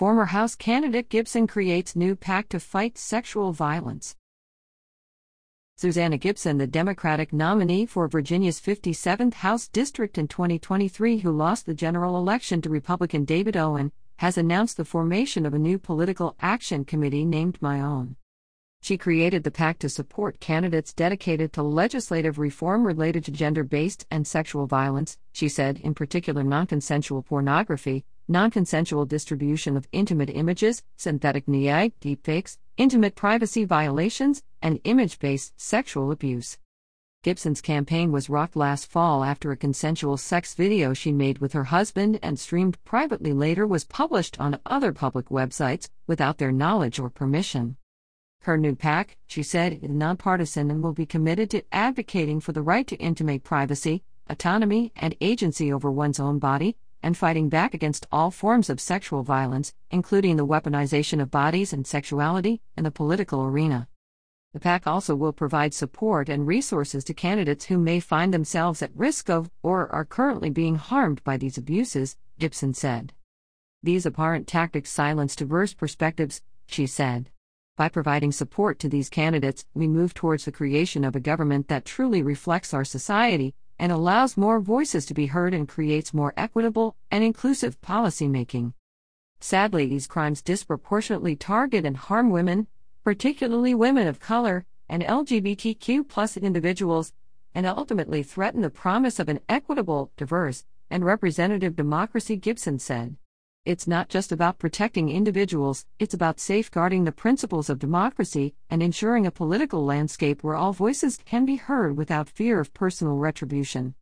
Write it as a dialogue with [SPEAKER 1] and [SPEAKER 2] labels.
[SPEAKER 1] Former House candidate Gibson creates new PAC to fight sexual violence. Susanna Gibson, the Democratic nominee for Virginia's 57th House District in 2023, who lost the general election to Republican David Owen, has announced the formation of a new political action committee named My Own. She created the PAC to support candidates dedicated to legislative reform related to gender based and sexual violence, she said, in particular non consensual pornography, non consensual distribution of intimate images, synthetic AI, deepfakes, intimate privacy violations, and image based sexual abuse. Gibson's campaign was rocked last fall after a consensual sex video she made with her husband and streamed privately later was published on other public websites without their knowledge or permission. Her new PAC, she said, is nonpartisan and will be committed to advocating for the right to intimate privacy, autonomy, and agency over one's own body, and fighting back against all forms of sexual violence, including the weaponization of bodies and sexuality, in the political arena. The PAC also will provide support and resources to candidates who may find themselves at risk of or are currently being harmed by these abuses, Gibson said. These abhorrent tactics silence diverse perspectives, she said. By providing support to these candidates, we move towards the creation of a government that truly reflects our society and allows more voices to be heard and creates more equitable and inclusive policymaking. Sadly, these crimes disproportionately target and harm women, particularly women of color and LGBTQ individuals, and ultimately threaten the promise of an equitable, diverse, and representative democracy, Gibson said. It's not just about protecting individuals, it's about safeguarding the principles of democracy and ensuring a political landscape where all voices can be heard without fear of personal retribution.